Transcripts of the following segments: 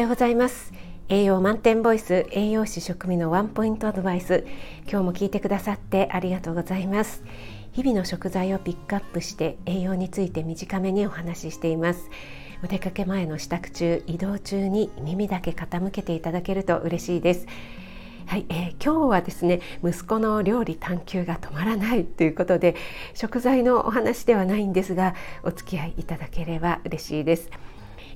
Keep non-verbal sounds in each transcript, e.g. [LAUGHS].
ようございます。栄養満点ボイス栄養士食味のワンポイントアドバイス。今日も聞いてくださってありがとうございます。日々の食材をピックアップして栄養について短めにお話ししています。お出かけ前の支度中移動中に耳だけ傾けていただけると嬉しいです。はい、えー、今日はですね息子の料理探求が止まらないということで食材のお話ではないんですがお付き合いいただければ嬉しいです。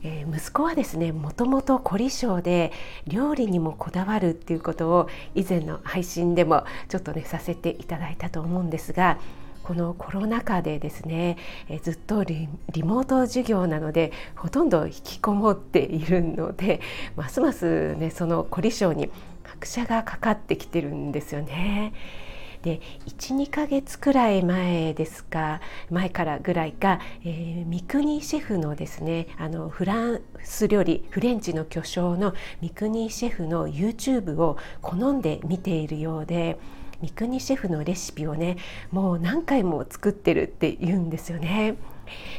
えー、息子はですねもともと凝り性で料理にもこだわるっていうことを以前の配信でもちょっとねさせていただいたと思うんですがこのコロナ禍でですね、えずっとリモート授業なのでほとんど引きこもっているのでますますねその凝り性に拍車がかかってきてるんですよね。で12ヶ月くらい前ですか前からぐらいか、えー、三國シェフのですねあのフランス料理フレンチの巨匠の三國シェフの YouTube を好んで見ているようで三國シェフのレシピをねもう何回も作ってるって言うんですよね。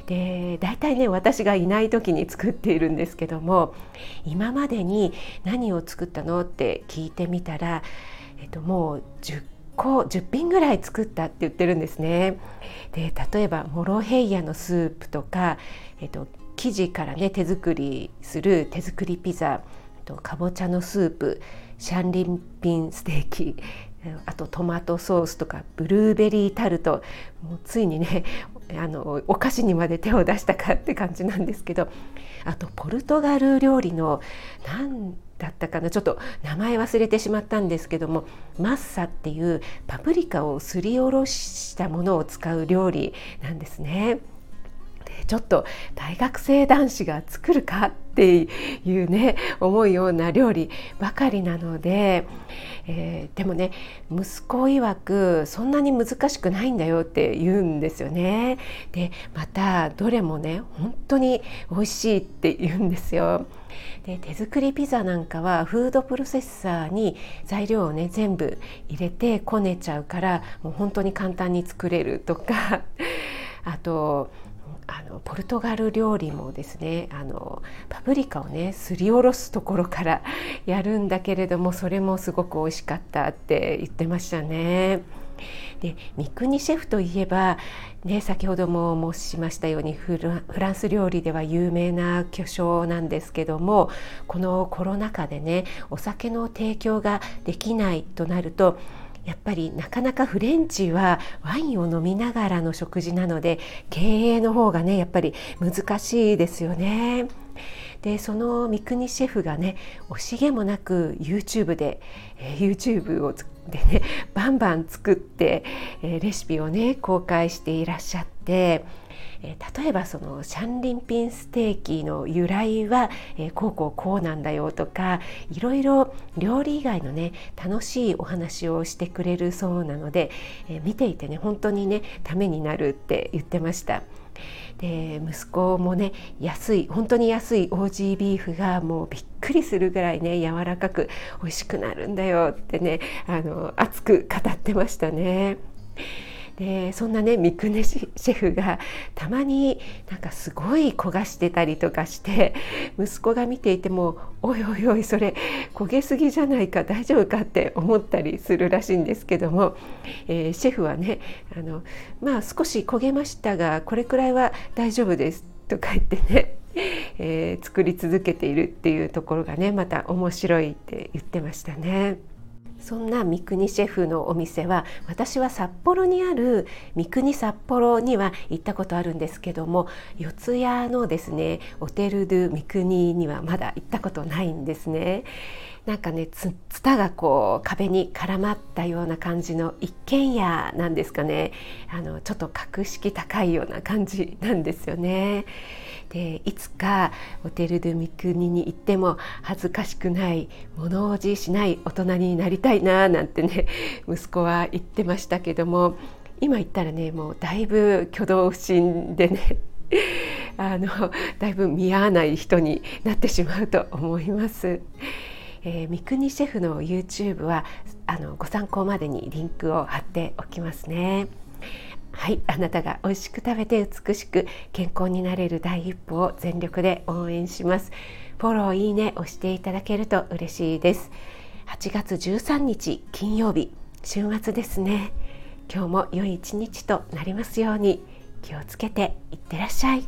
で大体ね私がいない時に作っているんですけども今までに何を作ったのって聞いてみたら、えっと、もう10個10品ぐらい作ったって言ってるんですね。で例えばモロヘイヤのスープとか、えっと、生地からね手作りする手作りピザとかぼちゃのスープシャンリンピンステーキあとトマトソースとかブルーベリータルトもうついにねあのお菓子にまで手を出したかって感じなんですけどあとポルトガル料理の何だったかなちょっと名前忘れてしまったんですけどもマッサっていうパプリカをすりおろしたものを使う料理なんですね。ちょっと大学生男子が作るかっていうね思うような料理ばかりなので、えー、でもね息子曰くそんなに難しくないんだよって言うんですよね。でまたどれもね本当に美味しいって言うんですよ。で手作りピザなんかはフードプロセッサーに材料をね全部入れてこねちゃうからもう本当に簡単に作れるとかあとあのポルトガル料理もですねあのパプリカをねすりおろすところからやるんだけれどもそれもすごく美味しかったって言ってましたね。で三國シェフといえば、ね、先ほども申しましたようにフランス料理では有名な巨匠なんですけどもこのコロナ禍でねお酒の提供ができないとなるとやっぱりなかなかフレンチはワインを飲みながらの食事なので経営の方がねやっぱり難しいですよね。でその三國シェフがね惜しげもなく YouTube で、え、YouTube をでねバンバン作って、え、レシピをね公開していらっしゃってえ例えばそのシャンリンピンステーキの由来は、えこうこうこうなんだよとかいろいろ料理以外のね楽しいお話をしてくれるそうなので、え見ていてね本当にねためになるって言ってました。で息子もね安い本当に安いオージービーフがもうびっくりするぐらいね柔らかく美味しくなるんだよってねあの熱く語ってましたね。でそんなね三國シェフがたまになんかすごい焦がしてたりとかして息子が見ていても「おいおいおいそれ焦げすぎじゃないか大丈夫か?」って思ったりするらしいんですけども、えー、シェフはねあのまあ少し焦げましたがこれくらいは大丈夫ですとか言ってねえー、作り続けているっていうところがねまた面白いって言ってましたね。そんな三國シェフのお店は私は札幌にある三國札幌には行ったことあるんですけども四谷のですねオテル・ドゥ・三国にはまだ行ったことないんですね。なんかねツタがこう壁に絡まったような感じの一軒家なんですかねあのちょっと格式高いような感じなんですよね。でいつかホテル・ドゥ・ミクニに行っても恥ずかしくない物おじしない大人になりたいななんてね [LAUGHS] 息子は言ってましたけども今言ったらねもうだいぶ挙動不審でね [LAUGHS] あのだいぶ見合わない人になってしまうと思います。えー、三國シェフの YouTube はあのご参考までにリンクを貼っておきますね。はいあなたが美味しく食べて美しく健康になれる第一歩を全力で応援します。フォローいいね押していただけると嬉しいです。8月13日金曜日。週末ですね。今日も良い一日となりますように。気をつけていってらっしゃい。